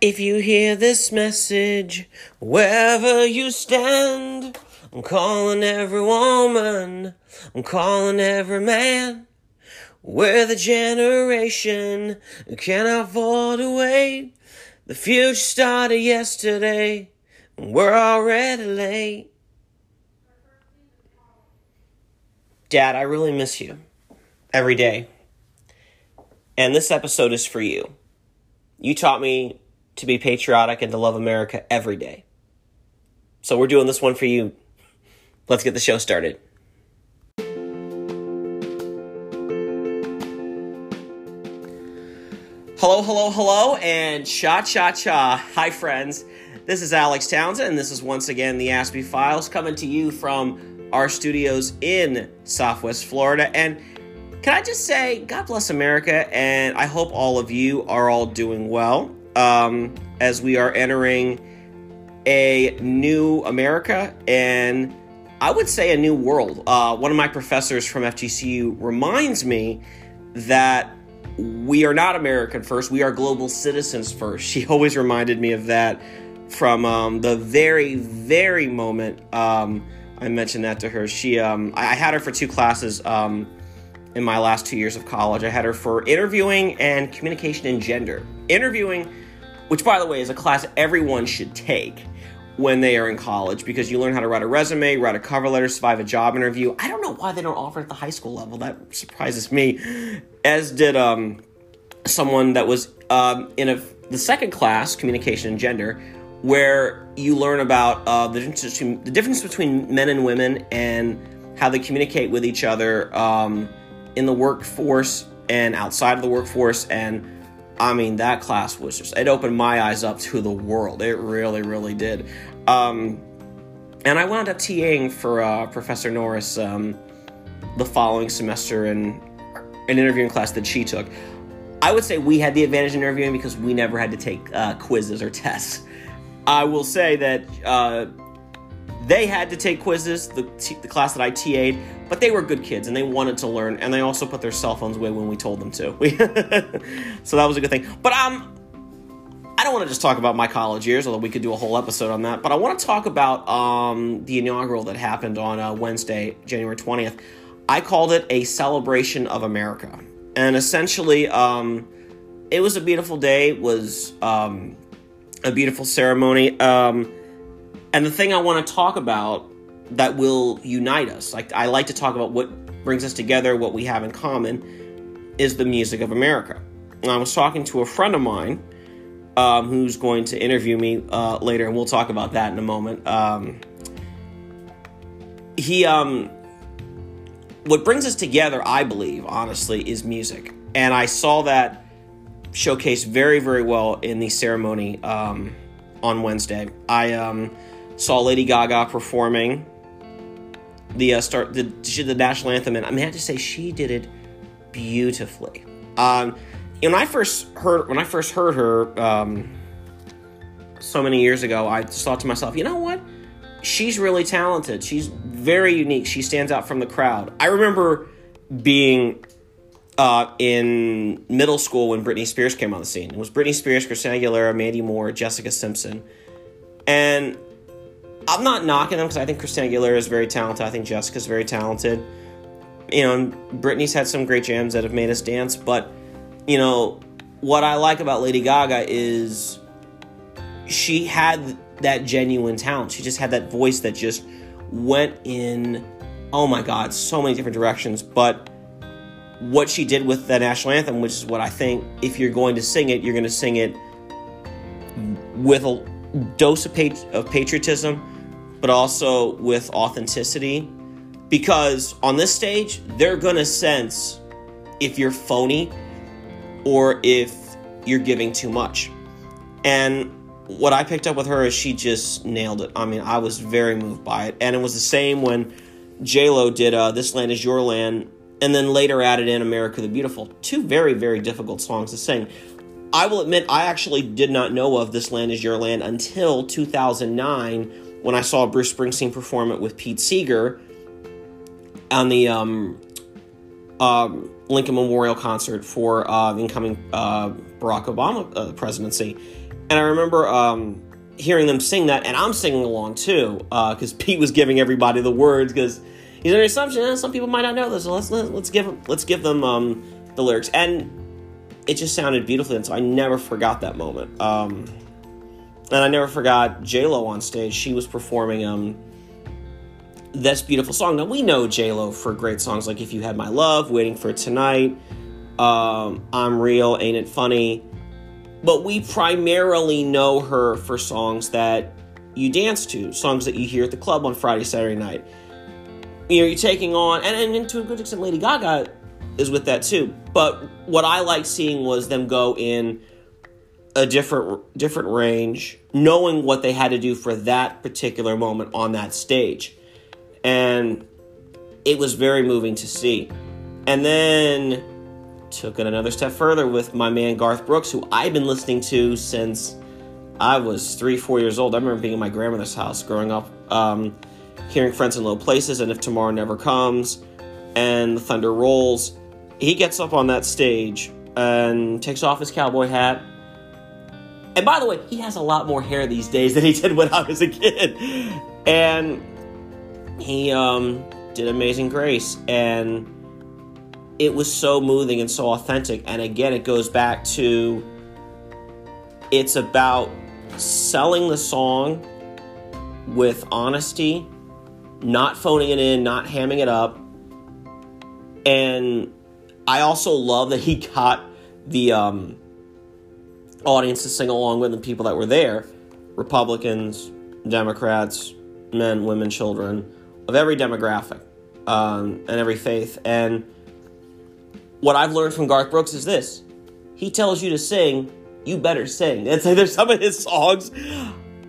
If you hear this message, wherever you stand, I'm calling every woman, I'm calling every man. We're the generation who can't afford to wait. The future started yesterday, and we're already late. Dad, I really miss you every day. And this episode is for you. You taught me to be patriotic and to love America every day. So we're doing this one for you. Let's get the show started. Hello, hello, hello, and cha cha cha. Hi, friends. This is Alex Townsend, and this is once again the Aspie Files coming to you from our studios in Southwest Florida. And can I just say, God bless America, and I hope all of you are all doing well um, as we are entering a new America and I would say a new world. Uh, one of my professors from FGCU reminds me that we are not American first, we are global citizens first. She always reminded me of that from um, the very, very moment um, I mentioned that to her. She, um, I had her for two classes um, in my last two years of college. I had her for interviewing and communication and gender. Interviewing, which by the way is a class everyone should take when they are in college because you learn how to write a resume, write a cover letter, survive a job interview. I don't know why they don't offer it at the high school level. That surprises me. As did um, someone that was um, in a, the second class, communication and gender, where you learn about uh, the, difference between, the difference between men and women and how they communicate with each other um, in the workforce and outside of the workforce and I mean, that class was just, it opened my eyes up to the world. It really, really did. Um, and I wound up TAing for uh, Professor Norris um, the following semester in an interviewing class that she took. I would say we had the advantage in interviewing because we never had to take uh, quizzes or tests. I will say that uh, they had to take quizzes, the, t- the class that I TA'd, but they were good kids and they wanted to learn, and they also put their cell phones away when we told them to. so that was a good thing. But um, I don't want to just talk about my college years, although we could do a whole episode on that. But I want to talk about um, the inaugural that happened on uh, Wednesday, January 20th. I called it a celebration of America. And essentially, um, it was a beautiful day, it was um, a beautiful ceremony. Um, and the thing I want to talk about that will unite us. Like I like to talk about what brings us together, what we have in common, is the music of America. And I was talking to a friend of mine um, who's going to interview me uh, later, and we'll talk about that in a moment. Um, he, um, what brings us together, I believe, honestly, is music, and I saw that showcased very, very well in the ceremony um, on Wednesday. I um, saw Lady Gaga performing the uh, start the the national anthem, and I mean, I have to say she did it beautifully. Um, when I first heard when I first heard her um, so many years ago, I just thought to myself, you know what? She's really talented. She's very unique. She stands out from the crowd. I remember being uh, in middle school when Britney Spears came on the scene. It was Britney Spears, Christina Aguilera, Mandy Moore, Jessica Simpson, and I'm not knocking them because I think Christina Aguilera is very talented. I think Jessica's very talented. You know, Britney's had some great jams that have made us dance, but you know what I like about Lady Gaga is she had that genuine talent. She just had that voice that just went in oh my god, so many different directions, but what she did with the national anthem, which is what I think if you're going to sing it, you're going to sing it with a dose of, of patriotism but also with authenticity. Because on this stage, they're gonna sense if you're phony or if you're giving too much. And what I picked up with her is she just nailed it. I mean, I was very moved by it. And it was the same when J-Lo did uh, This Land Is Your Land and then later added in America the Beautiful. Two very, very difficult songs to sing. I will admit, I actually did not know of This Land Is Your Land until 2009 when I saw Bruce Springsteen perform it with Pete Seeger on the um, um, Lincoln Memorial concert for uh, the incoming uh, Barack Obama uh, presidency, and I remember um, hearing them sing that, and I'm singing along too because Pete was giving everybody the words because he's under assumption eh, some people might not know this, so let's let, let's give them, let's give them um, the lyrics, and it just sounded beautifully, and so I never forgot that moment. Um, and I never forgot J Lo on stage. She was performing um this beautiful song. Now we know J Lo for great songs like "If You Had My Love," "Waiting for Tonight," um, "I'm Real," "Ain't It Funny," but we primarily know her for songs that you dance to, songs that you hear at the club on Friday, Saturday night. You know, you're taking on, and, and to a good extent, Lady Gaga is with that too. But what I like seeing was them go in a different different range, knowing what they had to do for that particular moment on that stage. And it was very moving to see. And then took it another step further with my man Garth Brooks, who I've been listening to since I was three, four years old. I remember being in my grandmother's house growing up, um, hearing Friends in Low Places and If Tomorrow Never Comes and The Thunder Rolls. He gets up on that stage and takes off his cowboy hat and by the way, he has a lot more hair these days than he did when I was a kid. And he um, did Amazing Grace. And it was so moving and so authentic. And again, it goes back to it's about selling the song with honesty, not phoning it in, not hamming it up. And I also love that he got the um, audience to sing along with and people that were there Republicans, Democrats, men, women, children of every demographic um, and every faith. And what I've learned from Garth Brooks is this he tells you to sing, you better sing. And so there's some of his songs,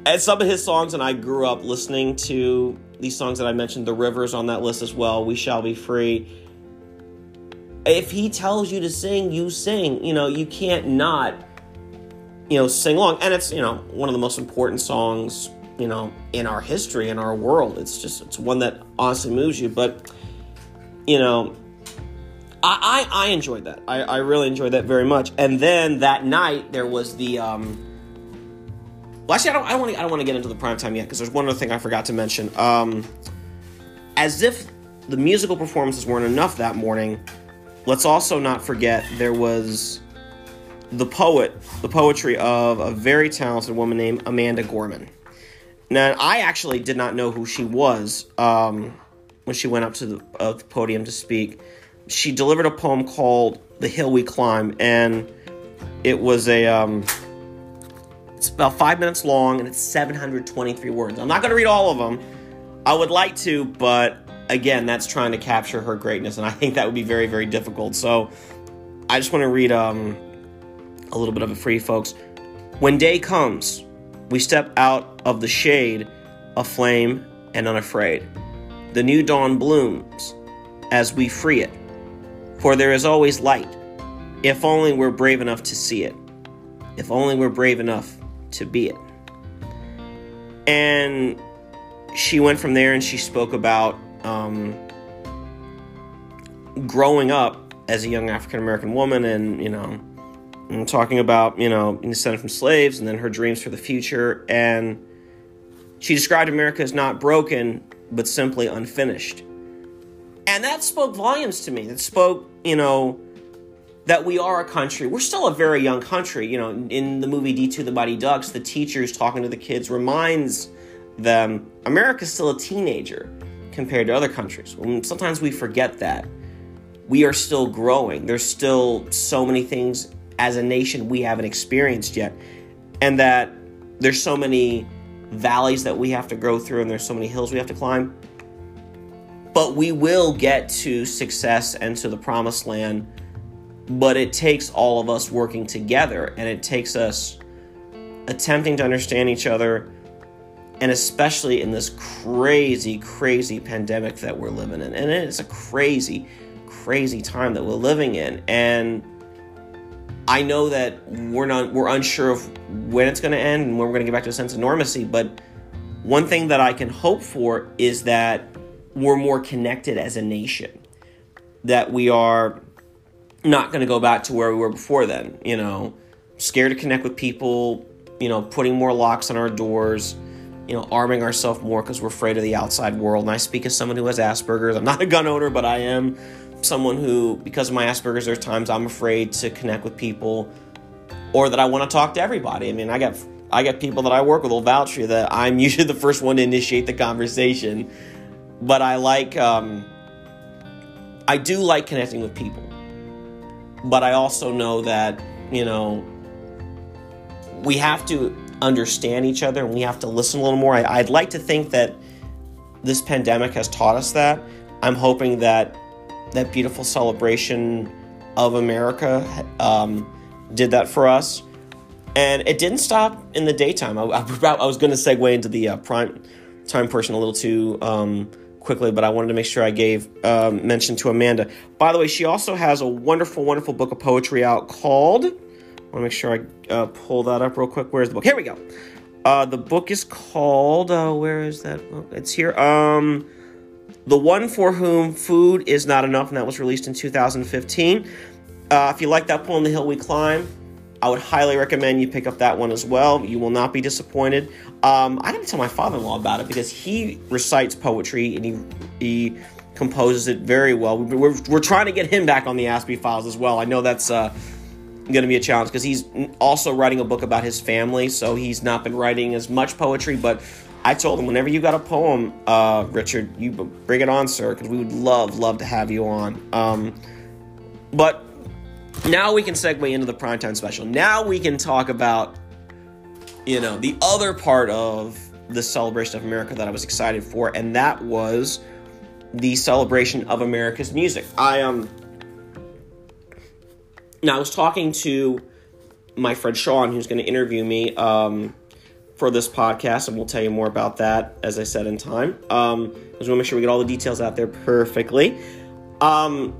and some of his songs, and I grew up listening to these songs that I mentioned, The Rivers on that list as well, We Shall Be Free. If he tells you to sing, you sing. You know, you can't not you know, sing along. And it's, you know, one of the most important songs, you know, in our history, in our world. It's just, it's one that honestly moves you. But, you know, I, I, I enjoyed that. I, I really enjoyed that very much. And then that night, there was the, um, well, actually, I don't, I don't want to, I don't want to get into the prime time yet because there's one other thing I forgot to mention. Um, as if the musical performances weren't enough that morning, let's also not forget there was the poet, the poetry of a very talented woman named Amanda Gorman. Now, I actually did not know who she was um, when she went up to the, uh, the podium to speak. She delivered a poem called "The Hill We Climb," and it was a um, it's about five minutes long and it's 723 words. I'm not going to read all of them. I would like to, but again, that's trying to capture her greatness, and I think that would be very, very difficult. So, I just want to read um, a little bit of a free, folks. When day comes, we step out of the shade, aflame and unafraid. The new dawn blooms as we free it, for there is always light, if only we're brave enough to see it, if only we're brave enough to be it. And she went from there and she spoke about um, growing up as a young African American woman and, you know, and talking about, you know, being descended from slaves and then her dreams for the future. And she described America as not broken, but simply unfinished. And that spoke volumes to me. It spoke, you know, that we are a country. We're still a very young country. You know, in the movie D2 The Mighty Ducks, the teachers talking to the kids reminds them America's still a teenager compared to other countries. And sometimes we forget that. We are still growing. There's still so many things as a nation we haven't experienced yet. And that there's so many valleys that we have to go through and there's so many hills we have to climb. But we will get to success and to the promised land. But it takes all of us working together and it takes us attempting to understand each other and especially in this crazy, crazy pandemic that we're living in. And it's a crazy, crazy time that we're living in. And I know that we're not we're unsure of when it's going to end and when we're going to get back to a sense of normalcy, but one thing that I can hope for is that we're more connected as a nation. That we are not going to go back to where we were before then. You know, scared to connect with people. You know, putting more locks on our doors. You know, arming ourselves more because we're afraid of the outside world. And I speak as someone who has Asperger's. I'm not a gun owner, but I am someone who, because of my Asperger's, there's times I'm afraid to connect with people, or that I want to talk to everybody. I mean, I got I got people that I work with will vouch for that I'm usually the first one to initiate the conversation. But I like, um, I do like connecting with people. But I also know that, you know, we have to understand each other and we have to listen a little more. I, I'd like to think that this pandemic has taught us that. I'm hoping that that beautiful celebration of America um, did that for us. And it didn't stop in the daytime. I, I, I was going to segue into the uh, prime time portion a little too um, quickly, but I wanted to make sure I gave um, mention to Amanda. By the way, she also has a wonderful, wonderful book of poetry out called. I want to make sure I uh, pull that up real quick. Where's the book? Here we go. Uh, the book is called. Uh, where is that book? It's here. Um, the one for whom food is not enough, and that was released in 2015. Uh, if you like that poem, The Hill We Climb, I would highly recommend you pick up that one as well. You will not be disappointed. Um, I to tell my father-in-law about it because he recites poetry and he he composes it very well. We're, we're trying to get him back on the Aspie Files as well. I know that's uh, going to be a challenge because he's also writing a book about his family, so he's not been writing as much poetry. But I told him whenever you got a poem, uh, Richard, you bring it on, sir, because we would love love to have you on. Um, but now we can segue into the primetime special. Now we can talk about, you know, the other part of the celebration of America that I was excited for, and that was the celebration of America's music. I um now I was talking to my friend Sean, who's going to interview me um, for this podcast, and we'll tell you more about that as I said in time. Um, because we want to make sure we get all the details out there perfectly. Um,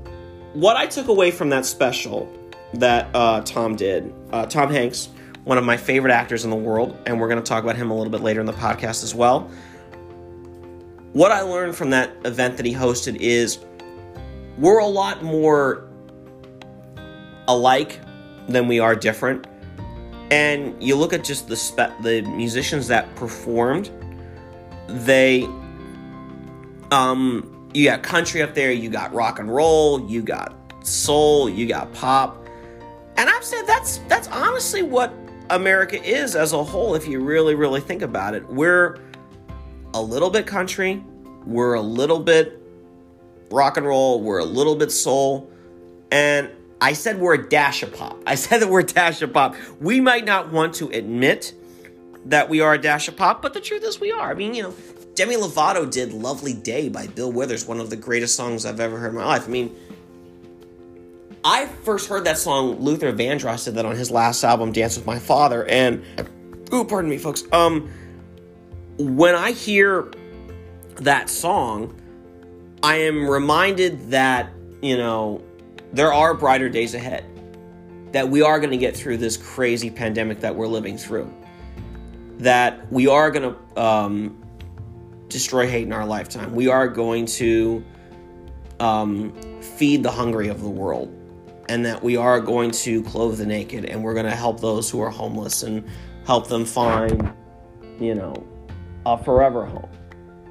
what I took away from that special that uh, Tom did, uh, Tom Hanks, one of my favorite actors in the world, and we're going to talk about him a little bit later in the podcast as well. What I learned from that event that he hosted is we're a lot more alike than we are different. And you look at just the spe- the musicians that performed, they um you got country up there, you got rock and roll, you got soul, you got pop. And I've said that's that's honestly what America is as a whole if you really really think about it. We're a little bit country, we're a little bit rock and roll, we're a little bit soul, and I said we're a dash of pop. I said that we're a dash of pop. We might not want to admit that we are a dash of pop, but the truth is we are. I mean, you know, Demi Lovato did Lovely Day by Bill Withers, one of the greatest songs I've ever heard in my life. I mean, I first heard that song, Luther Vandross did that on his last album, Dance with My Father, and, ooh, pardon me, folks. Um, when I hear that song, I am reminded that, you know, there are brighter days ahead. That we are going to get through this crazy pandemic that we're living through. That we are going to um, destroy hate in our lifetime. We are going to um, feed the hungry of the world, and that we are going to clothe the naked, and we're going to help those who are homeless and help them find, you know, a forever home.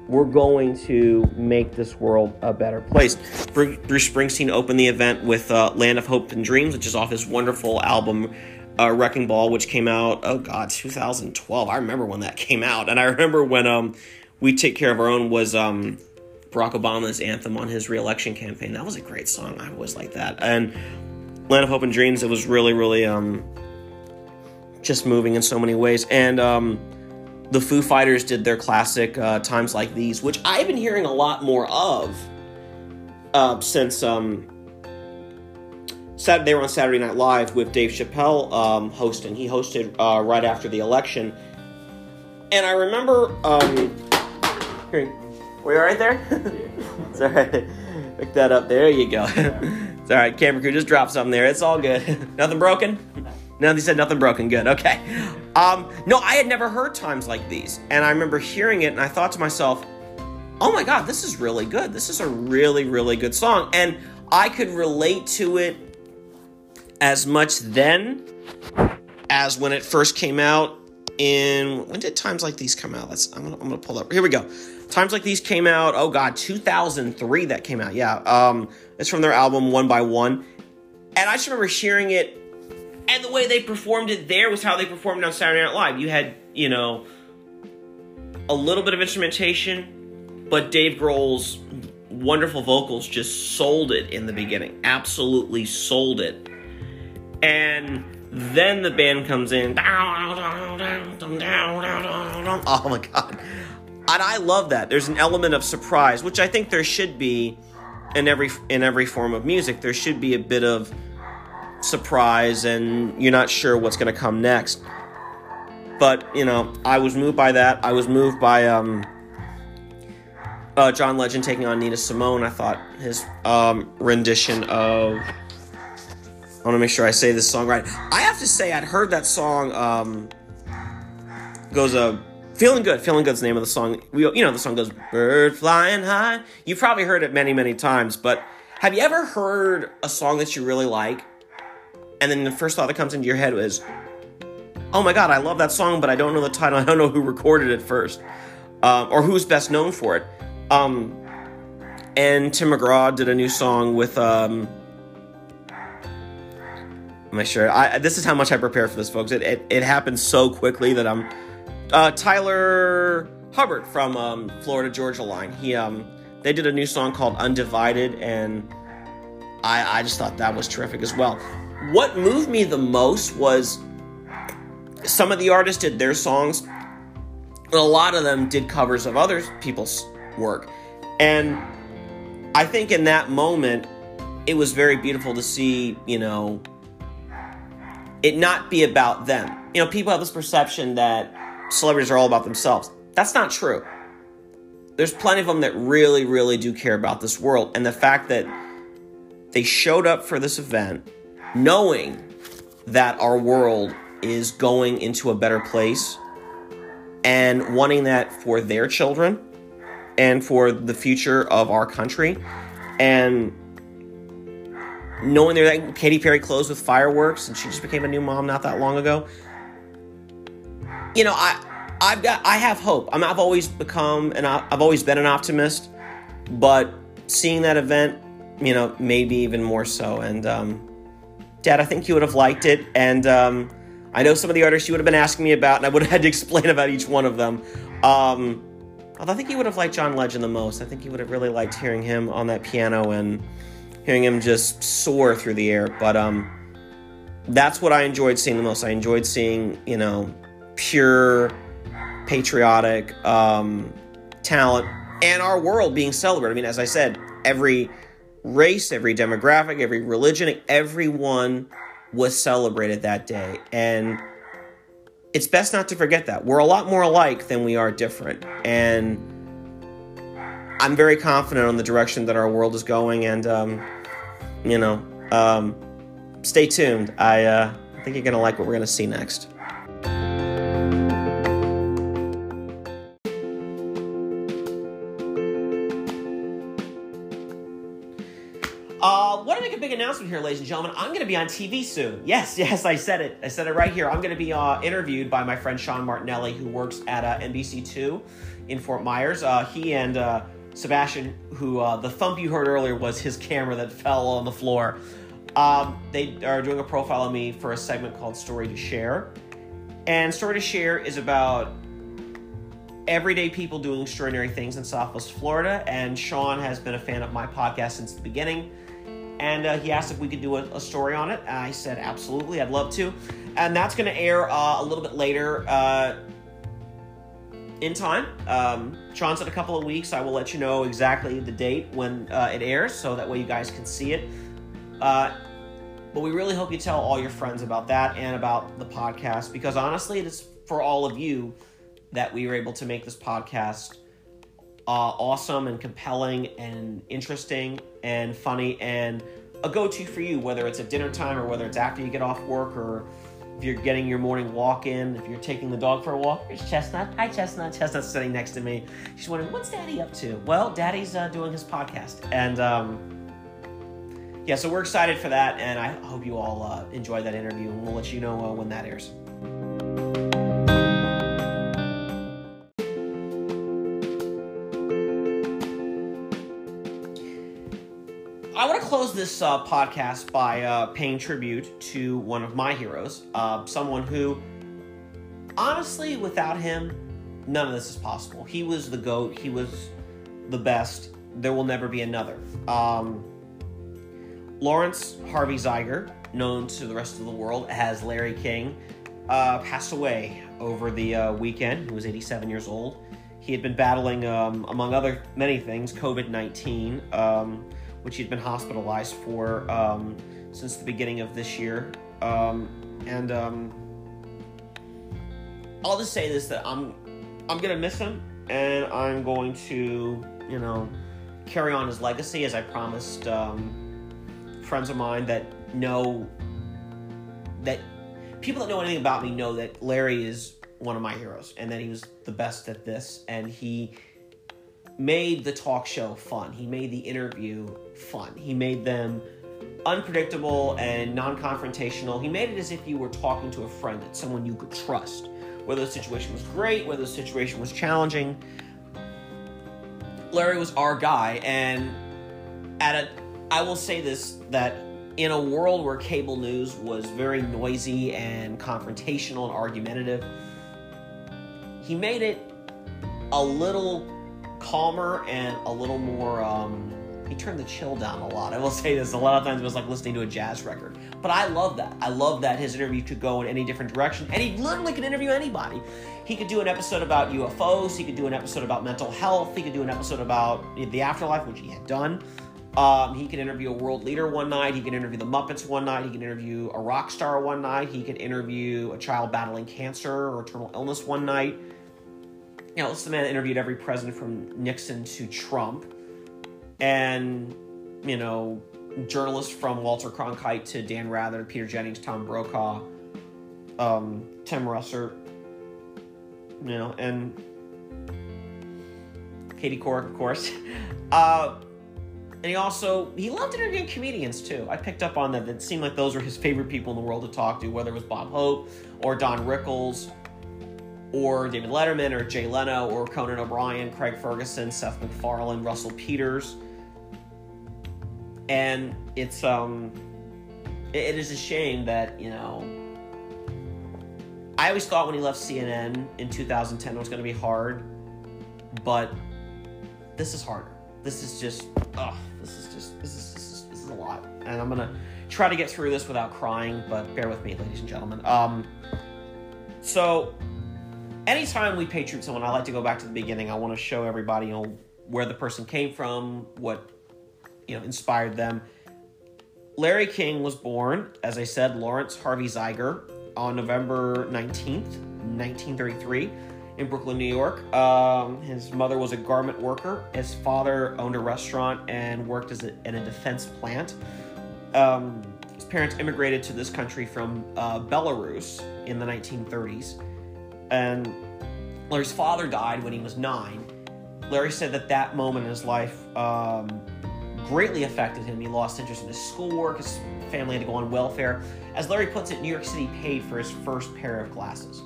We're going to make this world a better place. Bruce Springsteen opened the event with uh, Land of Hope and Dreams, which is off his wonderful album uh, Wrecking Ball, which came out, oh God, 2012. I remember when that came out. And I remember when um, we Take Care of Our Own was um, Barack Obama's anthem on his reelection campaign. That was a great song. I always like that. And Land of Hope and Dreams, it was really, really um, just moving in so many ways. And um, the Foo Fighters did their classic uh, Times Like These, which I've been hearing a lot more of uh, since um, they were on Saturday Night Live with Dave Chappelle um, hosting. He hosted uh, right after the election. And I remember um, here, were you right there? right. Pick that up. There you go. it's all right. Camera crew, just drop something there. It's all good. nothing broken? No, they said nothing broken. Good. Okay. Um, no, I had never heard times like these. And I remember hearing it and I thought to myself, oh my God, this is really good. This is a really, really good song. And I could relate to it as much then as when it first came out in when did times like these come out let's i'm gonna, I'm gonna pull up here we go times like these came out oh god 2003 that came out yeah um it's from their album one by one and i just remember hearing it and the way they performed it there was how they performed on saturday night live you had you know a little bit of instrumentation but dave grohl's wonderful vocals just sold it in the beginning absolutely sold it and then the band comes in. Oh my god. And I love that. There's an element of surprise, which I think there should be in every in every form of music. There should be a bit of surprise and you're not sure what's going to come next. But, you know, I was moved by that. I was moved by um uh, John Legend taking on Nina Simone. I thought his um, rendition of I want to make sure I say this song right. I have to say, I'd heard that song. Um, goes a uh, feeling good. Feeling good's the name of the song. We, you know, the song goes bird flying high. You've probably heard it many, many times. But have you ever heard a song that you really like, and then the first thought that comes into your head is, "Oh my God, I love that song, but I don't know the title. I don't know who recorded it first, um, or who's best known for it." Um, and Tim McGraw did a new song with. Um, Make sure. I, this is how much I prepare for this, folks. It, it, it so quickly that I'm. Uh, Tyler Hubbard from um, Florida Georgia Line. He um, they did a new song called Undivided, and I I just thought that was terrific as well. What moved me the most was some of the artists did their songs, a lot of them did covers of other people's work, and I think in that moment it was very beautiful to see you know it not be about them. You know, people have this perception that celebrities are all about themselves. That's not true. There's plenty of them that really, really do care about this world. And the fact that they showed up for this event knowing that our world is going into a better place and wanting that for their children and for the future of our country. And knowing that Katy Perry closed with fireworks and she just became a new mom not that long ago. You know, I I've got I have hope. I I've always become and I've always been an optimist, but seeing that event, you know, maybe even more so. And um, Dad, I think you would have liked it. And um, I know some of the artists you would have been asking me about, and I would have had to explain about each one of them. Um, although I think you would have liked John Legend the most. I think you would have really liked hearing him on that piano and hearing him just soar through the air. But um, that's what I enjoyed seeing the most. I enjoyed seeing, you know, pure patriotic um, talent and our world being celebrated. I mean, as I said, every race, every demographic, every religion, everyone was celebrated that day. And it's best not to forget that. We're a lot more alike than we are different. And I'm very confident on the direction that our world is going, and um, you know, um, stay tuned. I, uh, I think you're gonna like what we're gonna see next. Here, ladies and gentlemen. I'm going to be on TV soon. Yes, yes, I said it. I said it right here. I'm going to be uh, interviewed by my friend Sean Martinelli, who works at uh, NBC2 in Fort Myers. Uh, he and uh, Sebastian, who uh, the thump you heard earlier was his camera that fell on the floor. Um, they are doing a profile of me for a segment called Story to Share. And Story to Share is about everyday people doing extraordinary things in Southwest Florida. And Sean has been a fan of my podcast since the beginning. And uh, he asked if we could do a, a, story on it. I said, absolutely, I'd love to. And that's going to air uh, a little bit later. Uh, in time. Um, Sean said a couple of weeks. I will let you know exactly the date when uh, it airs, so that way you guys can see it. Uh, but we really hope you tell all your friends about that and about the podcast because honestly, it is for all of you that we were able to make this podcast uh, awesome and compelling and interesting and funny and a go to for you, whether it's at dinner time or whether it's after you get off work or if you're getting your morning walk in, if you're taking the dog for a walk, there's Chestnut. Hi, Chestnut. Chestnut's sitting next to me. She's wondering, what's Daddy up to? Well, Daddy's uh, doing his podcast. And um, yeah, so we're excited for that, and I hope you all uh, enjoy that interview, and we'll let you know uh, when that airs. I want to close this uh, podcast by uh, paying tribute to one of my heroes, uh, someone who, honestly, without him, none of this is possible. He was the GOAT, he was the best. There will never be another. Um, Lawrence Harvey Zeiger, known to the rest of the world as Larry King, uh, passed away over the uh, weekend. He was 87 years old. He had been battling, um, among other many things, COVID 19, um, which he'd been hospitalized for um, since the beginning of this year. Um, and um, I'll just say this: that I'm I'm gonna miss him, and I'm going to, you know, carry on his legacy as I promised um, friends of mine that know that people that know anything about me know that Larry is one of my heroes and that he was the best at this and he made the talk show fun. He made the interview fun. He made them unpredictable and non-confrontational. He made it as if you were talking to a friend, that someone you could trust. Whether the situation was great, whether the situation was challenging, Larry was our guy and at a I will say this that in a world where cable news was very noisy and confrontational and argumentative, he made it a little calmer and a little more. Um, he turned the chill down a lot. I will say this: a lot of times it was like listening to a jazz record. But I love that. I love that his interview could go in any different direction, and he literally could interview anybody. He could do an episode about UFOs. He could do an episode about mental health. He could do an episode about the afterlife, which he had done. Um, he could interview a world leader one night. He could interview the Muppets one night. He could interview a rock star one night. He could interview a child battling cancer or terminal illness one night. You know, this man interviewed every president from Nixon to Trump. And, you know, journalists from Walter Cronkite to Dan Rather, Peter Jennings, Tom Brokaw, um, Tim Russert, you know, and Katie Couric, of course. Uh, and he also he loved interviewing comedians too. I picked up on that. It seemed like those were his favorite people in the world to talk to, whether it was Bob Hope or Don Rickles or David Letterman or Jay Leno or Conan O'Brien, Craig Ferguson, Seth MacFarlane, Russell Peters. And it's um it is a shame that, you know, I always thought when he left CNN in 2010 it was going to be hard, but this is harder. This is just, ugh, this is just, this is, this is, this is a lot. And I'm gonna try to get through this without crying, but bear with me, ladies and gentlemen. Um, so, anytime we to someone, I like to go back to the beginning. I want to show everybody, you know, where the person came from, what, you know, inspired them. Larry King was born, as I said, Lawrence Harvey Zeiger on November 19th, 1933 in Brooklyn, New York. Um, his mother was a garment worker. His father owned a restaurant and worked as a, in a defense plant. Um, his parents immigrated to this country from uh, Belarus in the 1930s. And Larry's father died when he was nine. Larry said that that moment in his life um, greatly affected him. He lost interest in his schoolwork, his family had to go on welfare. As Larry puts it, New York City paid for his first pair of glasses.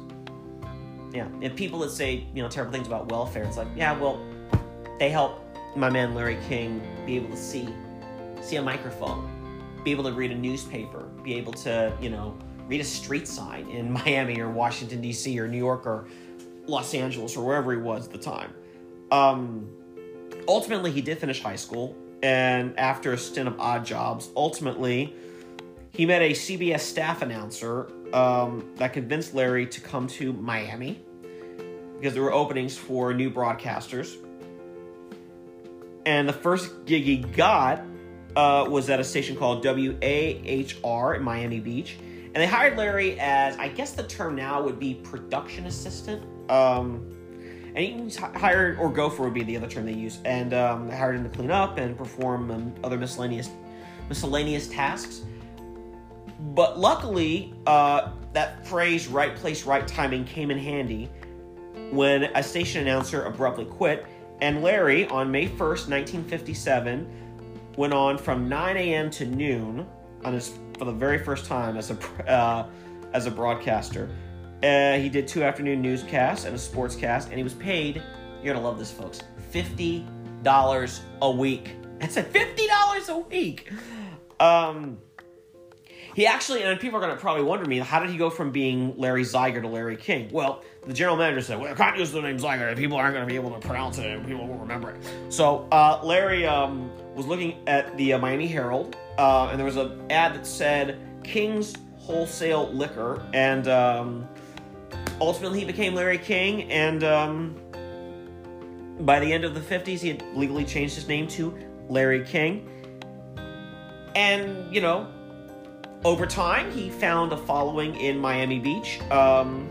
Yeah, and people that say you know terrible things about welfare, it's like, yeah, well, they help my man Larry King be able to see, see a microphone, be able to read a newspaper, be able to you know read a street sign in Miami or Washington D.C. or New York or Los Angeles or wherever he was at the time. Um, ultimately, he did finish high school, and after a stint of odd jobs, ultimately he met a CBS staff announcer um, that convinced Larry to come to Miami because there were openings for new broadcasters. And the first gig he got uh, was at a station called WAHR in Miami Beach. And they hired Larry as, I guess the term now would be production assistant. Um, and hired, or gopher would be the other term they use. And um, they hired him to clean up and perform um, other miscellaneous miscellaneous tasks. But luckily, uh, that phrase "right place, right timing" came in handy when a station announcer abruptly quit, and Larry, on May 1st, 1957, went on from 9 a.m. to noon on his for the very first time as a uh, as a broadcaster. Uh, he did two afternoon newscasts and a sportscast, and he was paid. You're gonna love this, folks. Fifty dollars a week. I said fifty dollars a week. Um, he actually, and people are going to probably wonder me, how did he go from being Larry Zeiger to Larry King? Well, the general manager said, well, I can't use the name Zeiger. People aren't going to be able to pronounce it and people won't remember it. So uh, Larry um, was looking at the uh, Miami Herald, uh, and there was an ad that said King's Wholesale Liquor, and um, ultimately he became Larry King, and um, by the end of the 50s, he had legally changed his name to Larry King. And, you know, over time, he found a following in Miami Beach. Um,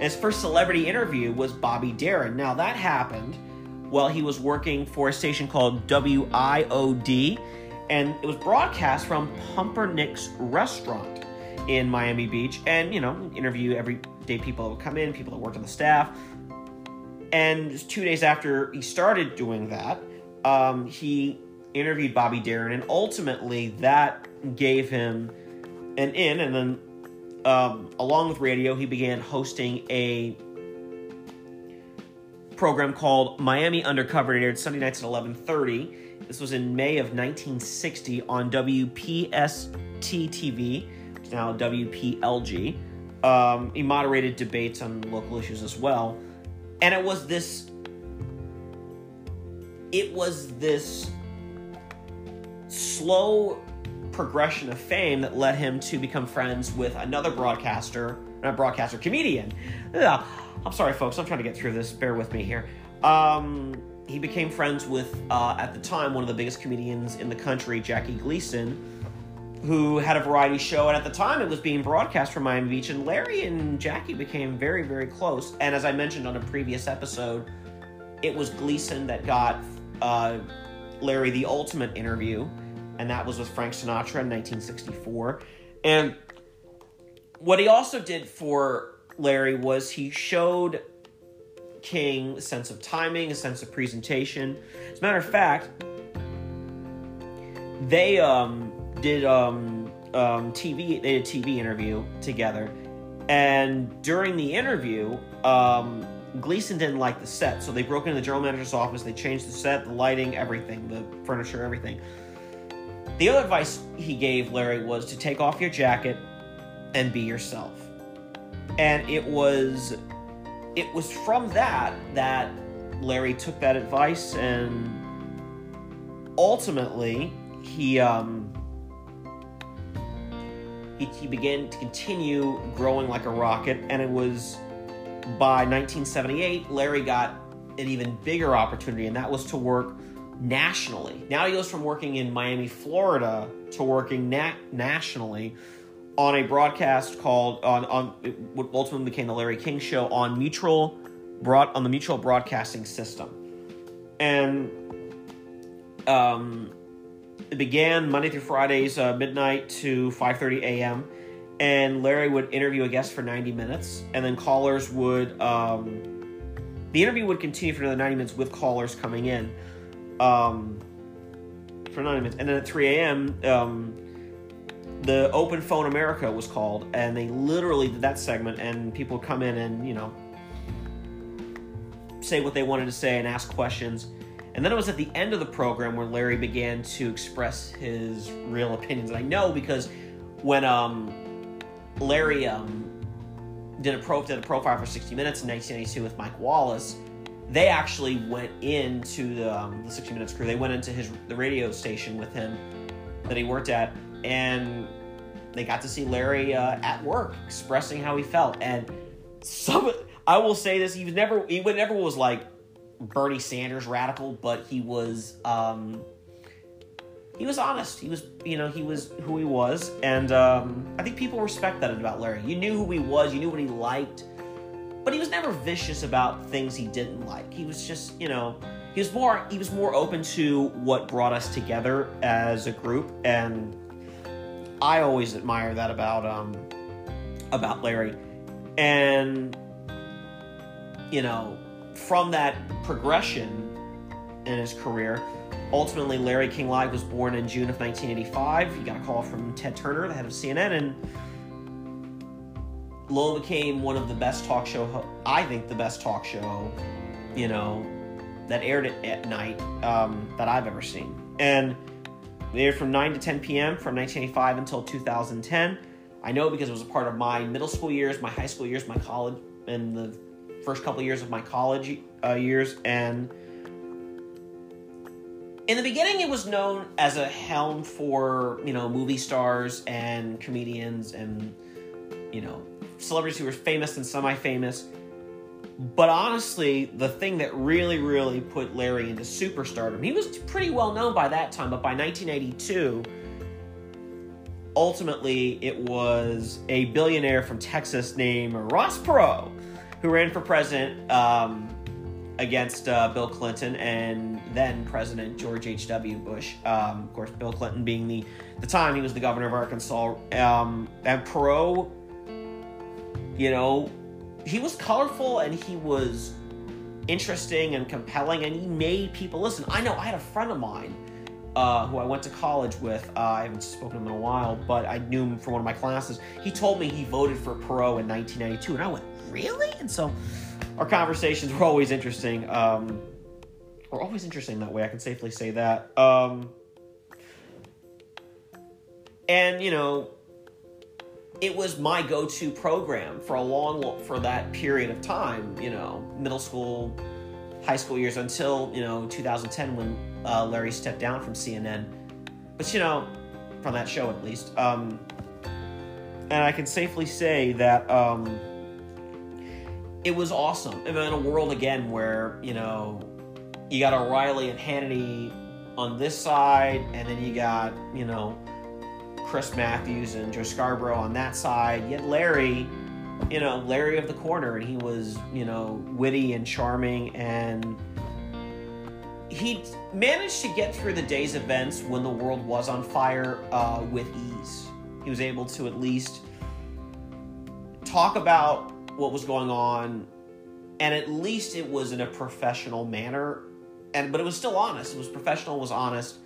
his first celebrity interview was Bobby Darin. Now, that happened while he was working for a station called WIOD, and it was broadcast from Pumpernickel's Restaurant in Miami Beach. And, you know, interview everyday people that would come in, people that worked on the staff. And two days after he started doing that, um, he interviewed Bobby Darin, and ultimately that gave him an in. And then, um, along with radio, he began hosting a program called Miami Undercover. It aired Sunday nights at 11:30. This was in May of 1960 on WPST TV, now WPLG. Um, he moderated debates on local issues as well, and it was this. It was this slow progression of fame that led him to become friends with another broadcaster, not broadcaster, comedian. Yeah, I'm sorry, folks. I'm trying to get through this. Bear with me here. Um, he became friends with, uh, at the time, one of the biggest comedians in the country, Jackie Gleason, who had a variety show. And at the time, it was being broadcast from Miami Beach. And Larry and Jackie became very, very close. And as I mentioned on a previous episode, it was Gleason that got uh, Larry the ultimate interview, and that was with Frank Sinatra in 1964. And what he also did for Larry was he showed King a sense of timing, a sense of presentation. As a matter of fact, they um, did um, um, TV. They did a TV interview together, and during the interview, um, Gleason didn't like the set, so they broke into the general manager's office. They changed the set, the lighting, everything, the furniture, everything. The other advice he gave Larry was to take off your jacket and be yourself. And it was it was from that that Larry took that advice and ultimately he um he, he began to continue growing like a rocket and it was by 1978 Larry got an even bigger opportunity and that was to work nationally. Now he goes from working in Miami, Florida to working na- nationally on a broadcast called on on what ultimately became the Larry King Show on Mutual broad on the Mutual Broadcasting System, and um, it began Monday through Fridays, uh, midnight to five thirty a.m. And Larry would interview a guest for ninety minutes, and then callers would. Um, the interview would continue for another ninety minutes with callers coming in. Um, for ninety minutes, and then at three a.m. Um, the Open Phone America was called, and they literally did that segment, and people come in and you know say what they wanted to say and ask questions. And then it was at the end of the program where Larry began to express his real opinions. And I know because when um, Larry um, did a pro did a profile for 60 Minutes in 1982 with Mike Wallace, they actually went into the, um, the 60 Minutes crew. They went into his the radio station with him that he worked at, and they got to see Larry uh, at work expressing how he felt. And some, I will say this: he was never, he never was like Bernie Sanders radical, but he was, um, he was honest. He was, you know, he was who he was, and um, I think people respect that about Larry. You knew who he was, you knew what he liked, but he was never vicious about things he didn't like. He was just, you know. He was more he was more open to what brought us together as a group and I always admire that about um, about Larry, and you know, from that progression in his career, ultimately, Larry King Live was born in June of 1985. He got a call from Ted Turner, the head of CNN, and Lowell became one of the best talk show, ho- I think the best talk show, you know, that aired at night um, that I've ever seen. And they aired from 9 to 10 p.m. from 1985 until 2010. I know because it was a part of my middle school years, my high school years, my college, and the first couple years of my college uh, years. And in the beginning, it was known as a helm for, you know, movie stars and comedians and, you know, celebrities who were famous and semi-famous. But honestly, the thing that really, really put Larry into superstardom, he was pretty well known by that time, but by 1982, ultimately it was a billionaire from Texas named Ross Perot who ran for president um, against uh, Bill Clinton and then President George H.W. Bush. Um, of course, Bill Clinton being the the time he was the governor of Arkansas. Um, and Perot you know, he was colorful and he was interesting and compelling and he made people listen. I know I had a friend of mine uh, who I went to college with. Uh, I haven't spoken to him in a while, but I knew him from one of my classes. He told me he voted for Perot in 1992, and I went, "Really?" And so our conversations were always interesting. Um, were always interesting that way. I can safely say that. Um, and you know, it was my go-to program for a long for that period of time you know middle school high school years until you know 2010 when uh, larry stepped down from cnn but you know from that show at least um, and i can safely say that um, it was awesome in a world again where you know you got o'reilly and hannity on this side and then you got you know Chris Matthews and Joe Scarborough on that side. Yet Larry, you know, Larry of the corner, and he was, you know, witty and charming, and he managed to get through the day's events when the world was on fire uh, with ease. He was able to at least talk about what was going on, and at least it was in a professional manner. And but it was still honest. It was professional. It was honest.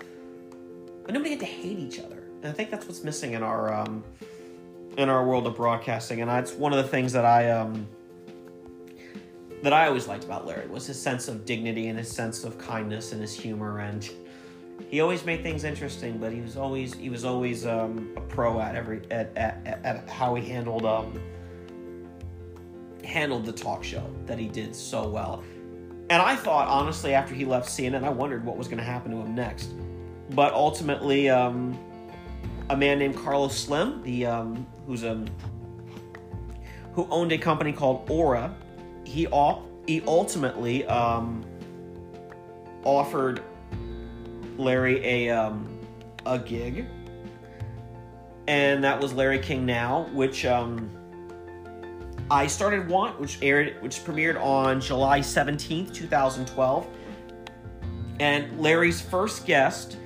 But nobody had to hate each other. And I think that's what's missing in our um, in our world of broadcasting, and that's one of the things that I um, that I always liked about Larry was his sense of dignity and his sense of kindness and his humor, and he always made things interesting. But he was always he was always um, a pro at every at, at, at how he handled um, handled the talk show that he did so well. And I thought honestly after he left CNN, I wondered what was going to happen to him next. But ultimately, um, a man named Carlos Slim, the um, who's a who owned a company called Ora. He all he ultimately um, offered Larry a um, a gig, and that was Larry King Now, which um, I started want, which aired, which premiered on July seventeenth, two thousand twelve, and Larry's first guest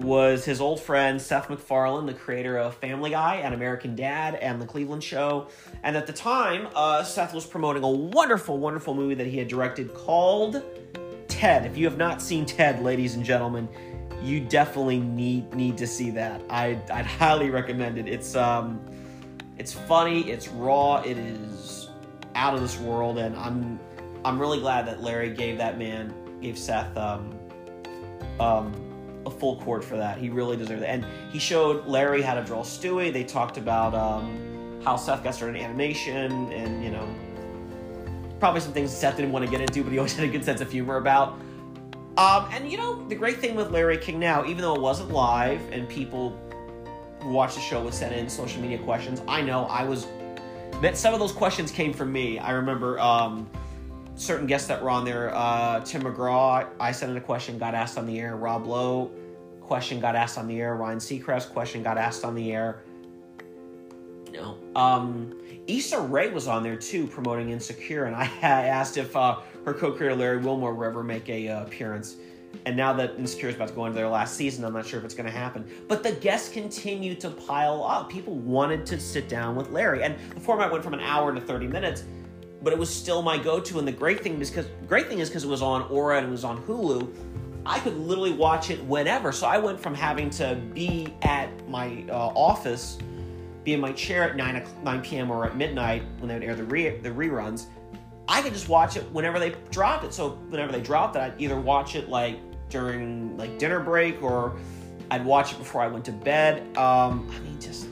was his old friend Seth MacFarlane, the creator of Family Guy and American Dad and The Cleveland Show. And at the time, uh, Seth was promoting a wonderful, wonderful movie that he had directed called Ted. If you have not seen Ted, ladies and gentlemen, you definitely need need to see that. I, I'd highly recommend it. It's um, it's funny, it's raw, it is out of this world, and I'm I'm really glad that Larry gave that man gave Seth um, um, a full court for that. He really deserved it. And he showed Larry how to draw Stewie. They talked about um, how Seth got started in animation and, you know, probably some things Seth didn't want to get into, but he always had a good sense of humor about. Um, and, you know, the great thing with Larry King now, even though it wasn't live and people who watched the show would send in social media questions, I know I was. That some of those questions came from me. I remember um, certain guests that were on there. Uh, Tim McGraw, I sent in a question, got asked on the air. Rob Lowe, question got asked on the air. Ryan Seacrest, question got asked on the air. Know, um, Issa Rae was on there too, promoting Insecure, and I asked if uh, her co-creator Larry Wilmore would ever make a uh, appearance. And now that Insecure is about to go into their last season, I'm not sure if it's going to happen. But the guests continue to pile up. People wanted to sit down with Larry, and the format went from an hour to 30 minutes but it was still my go-to. And the great thing is because great thing is because it was on Ora and it was on Hulu. I could literally watch it whenever. So I went from having to be at my uh, office, be in my chair at 9, 9 p.m. or at midnight when they would air the, re- the reruns. I could just watch it whenever they dropped it. So whenever they dropped it, I'd either watch it like during like dinner break or I'd watch it before I went to bed. Um, I mean, just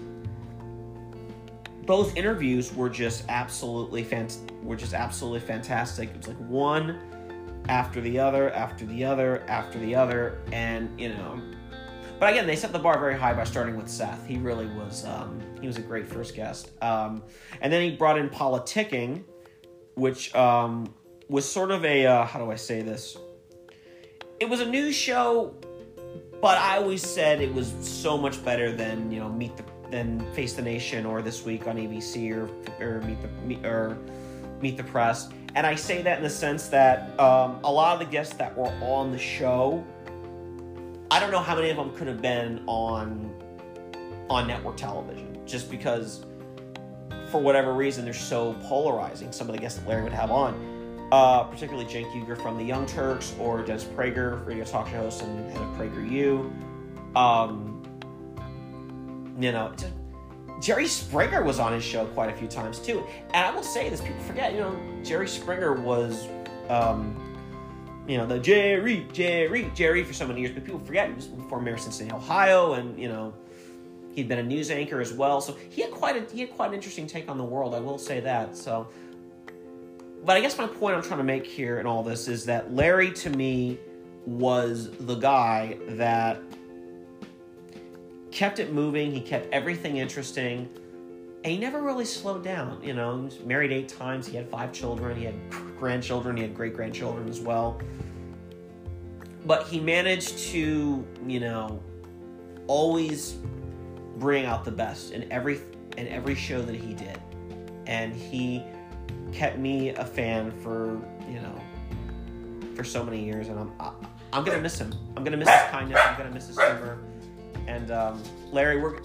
both interviews were just absolutely fant- were just absolutely fantastic. It was like one after the other, after the other, after the other, and you know. But again, they set the bar very high by starting with Seth. He really was um, he was a great first guest. Um, and then he brought in politicking, which um, was sort of a uh, how do I say this? It was a news show, but I always said it was so much better than you know Meet the than Face the Nation or This Week on ABC or or Meet the or Meet the Press. And I say that in the sense that um, a lot of the guests that were on the show, I don't know how many of them could have been on on network television, just because for whatever reason they're so polarizing. Some of the guests that Larry would have on, uh, particularly Cenk Uygur from the Young Turks or Dennis Prager, radio talk show host and head of PragerU. Um, you know, Jerry Springer was on his show quite a few times too. And I will say this, people forget, you know, Jerry Springer was, um, you know, the Jerry, Jerry, Jerry for so many years, but people forget he was from Mayor Cincinnati, Ohio, and you know, he'd been a news anchor as well. So he had quite a he had quite an interesting take on the world. I will say that. So, but I guess my point I'm trying to make here in all this is that Larry to me was the guy that kept it moving. He kept everything interesting. And he never really slowed down. You know, he was married eight times. He had five children. He had grandchildren. He had great grandchildren as well. But he managed to, you know, always bring out the best in every in every show that he did. And he kept me a fan for, you know, for so many years. And I'm I, am i am going to miss him. I'm gonna miss his kindness. I'm gonna miss his humor. And um, Larry, we're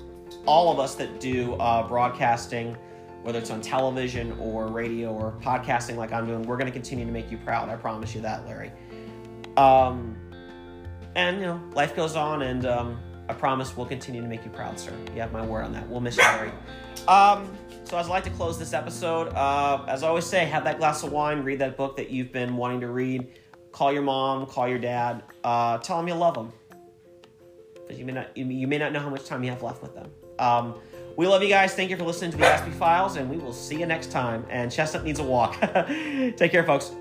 all of us that do uh, broadcasting, whether it's on television or radio or podcasting like I'm doing, we're going to continue to make you proud. I promise you that, Larry. Um, and you know, life goes on, and um, I promise we'll continue to make you proud, sir. You have my word on that. We'll miss you, Larry. Um, so, as I like to close this episode, uh, as I always say, have that glass of wine, read that book that you've been wanting to read, call your mom, call your dad, uh, tell them you love them because you may not you, you, may not know how much time you have left with them. Um, we love you guys. Thank you for listening to the Aspie Files, and we will see you next time. And Chestnut needs a walk. Take care, folks.